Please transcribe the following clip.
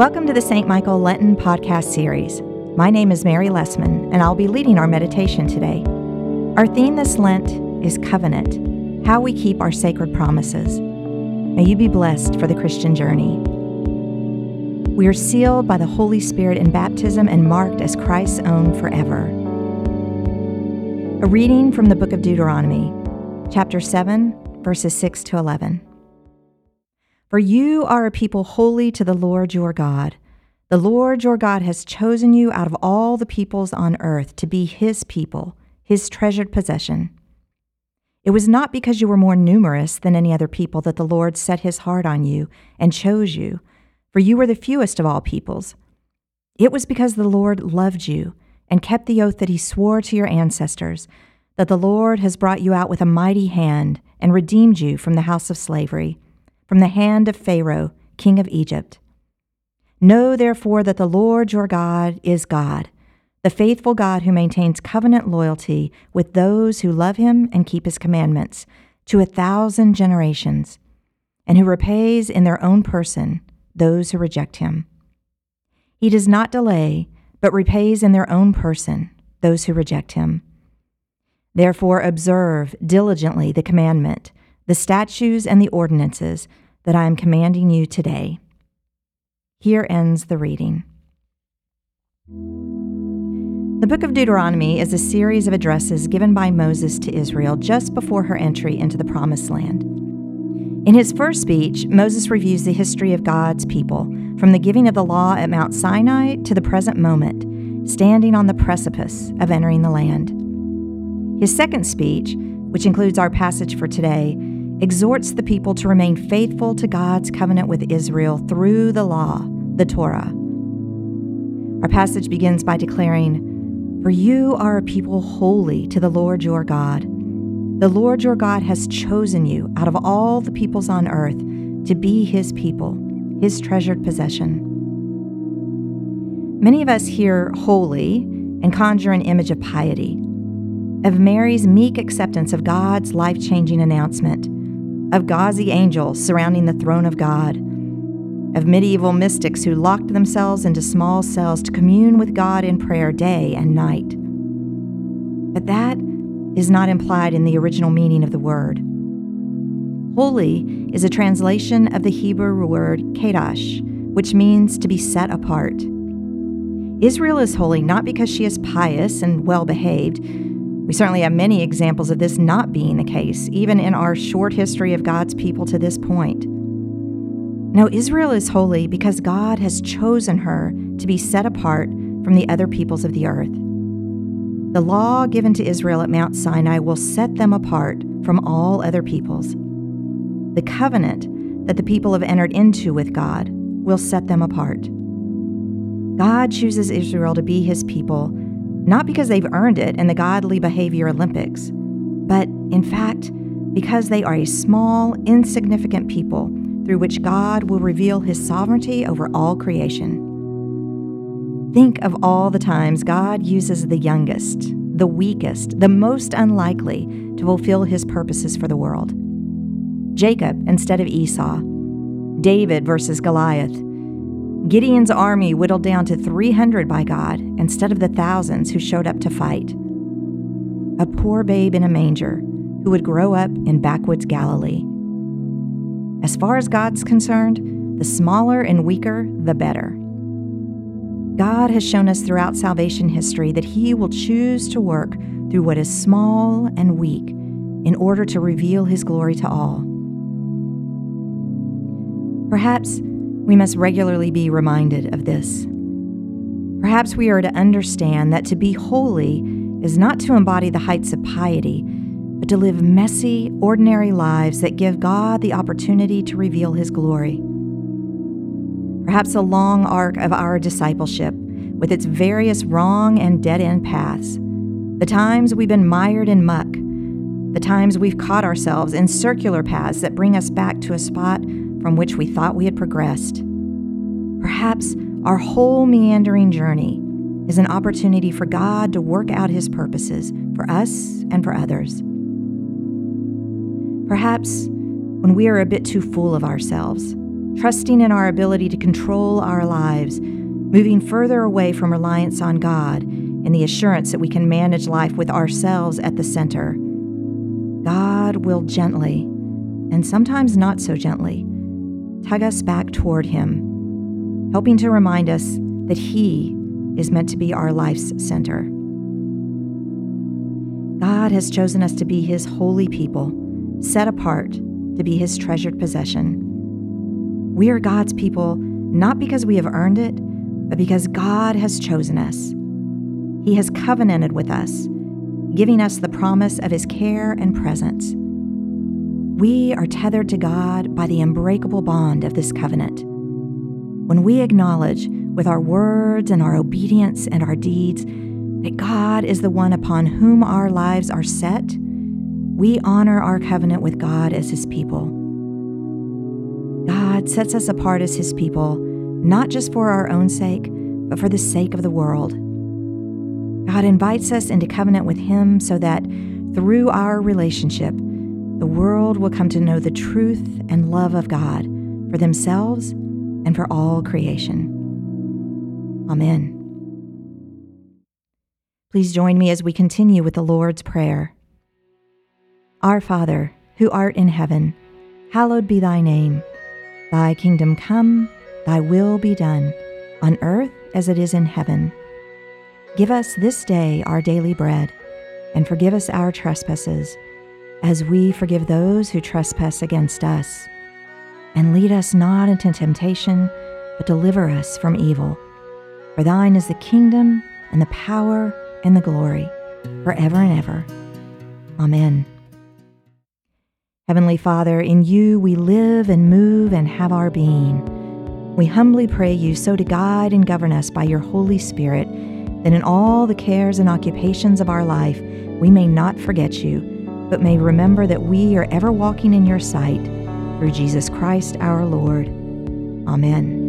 Welcome to the St. Michael Lenten podcast series. My name is Mary Lessman, and I'll be leading our meditation today. Our theme this Lent is covenant, how we keep our sacred promises. May you be blessed for the Christian journey. We are sealed by the Holy Spirit in baptism and marked as Christ's own forever. A reading from the book of Deuteronomy, chapter 7, verses 6 to 11. For you are a people holy to the Lord your God. The Lord your God has chosen you out of all the peoples on earth to be his people, his treasured possession. It was not because you were more numerous than any other people that the Lord set his heart on you and chose you, for you were the fewest of all peoples. It was because the Lord loved you and kept the oath that he swore to your ancestors, that the Lord has brought you out with a mighty hand and redeemed you from the house of slavery from the hand of Pharaoh, king of Egypt. Know therefore that the Lord your God is God, the faithful God who maintains covenant loyalty with those who love him and keep his commandments to a thousand generations, and who repays in their own person those who reject him. He does not delay, but repays in their own person those who reject him. Therefore, observe diligently the commandment, the statutes, and the ordinances that I am commanding you today. Here ends the reading. The book of Deuteronomy is a series of addresses given by Moses to Israel just before her entry into the Promised Land. In his first speech, Moses reviews the history of God's people, from the giving of the law at Mount Sinai to the present moment, standing on the precipice of entering the land. His second speech, which includes our passage for today, exhorts the people to remain faithful to God's covenant with Israel through the law, the Torah. Our passage begins by declaring, For you are a people holy to the Lord your God. The Lord your God has chosen you out of all the peoples on earth to be his people, his treasured possession. Many of us hear holy and conjure an image of piety, of Mary's meek acceptance of God's life changing announcement of gauzy angels surrounding the throne of God, of medieval mystics who locked themselves into small cells to commune with God in prayer day and night. But that is not implied in the original meaning of the word. Holy is a translation of the Hebrew word kadosh, which means to be set apart. Israel is holy not because she is pious and well behaved, we certainly have many examples of this not being the case, even in our short history of God's people to this point. Now, Israel is holy because God has chosen her to be set apart from the other peoples of the earth. The law given to Israel at Mount Sinai will set them apart from all other peoples. The covenant that the people have entered into with God will set them apart. God chooses Israel to be his people not because they've earned it in the godly behavior Olympics, but in fact, because they are a small, insignificant people through which God will reveal his sovereignty over all creation. Think of all the times God uses the youngest, the weakest, the most unlikely to fulfill his purposes for the world. Jacob instead of Esau, David versus Goliath, Gideon's army whittled down to 300 by God instead of the thousands who showed up to fight. A poor babe in a manger who would grow up in backwoods Galilee. As far as God's concerned, the smaller and weaker, the better. God has shown us throughout salvation history that He will choose to work through what is small and weak in order to reveal His glory to all. Perhaps we must regularly be reminded of this. Perhaps we are to understand that to be holy is not to embody the heights of piety, but to live messy, ordinary lives that give God the opportunity to reveal His glory. Perhaps a long arc of our discipleship, with its various wrong and dead end paths, the times we've been mired in muck, the times we've caught ourselves in circular paths that bring us back to a spot from which we thought we had progressed. Perhaps our whole meandering journey is an opportunity for God to work out His purposes for us and for others. Perhaps when we are a bit too full of ourselves, trusting in our ability to control our lives, moving further away from reliance on God and the assurance that we can manage life with ourselves at the center. God will gently, and sometimes not so gently, tug us back toward Him, helping to remind us that He is meant to be our life's center. God has chosen us to be His holy people, set apart to be His treasured possession. We are God's people not because we have earned it, but because God has chosen us. He has covenanted with us, giving us the promise of His care and presence. We are tethered to God by the unbreakable bond of this covenant. When we acknowledge with our words and our obedience and our deeds that God is the one upon whom our lives are set, we honor our covenant with God as His people. God sets us apart as His people, not just for our own sake, but for the sake of the world. God invites us into covenant with Him so that through our relationship, the world will come to know the truth and love of God for themselves and for all creation. Amen. Please join me as we continue with the Lord's Prayer. Our Father, who art in heaven, hallowed be thy name. Thy kingdom come, thy will be done, on earth as it is in heaven. Give us this day our daily bread, and forgive us our trespasses, as we forgive those who trespass against us. And lead us not into temptation, but deliver us from evil. For thine is the kingdom, and the power, and the glory, forever and ever. Amen. Heavenly Father, in you we live and move and have our being. We humbly pray you so to guide and govern us by your Holy Spirit, that in all the cares and occupations of our life we may not forget you, but may remember that we are ever walking in your sight through Jesus Christ our Lord. Amen.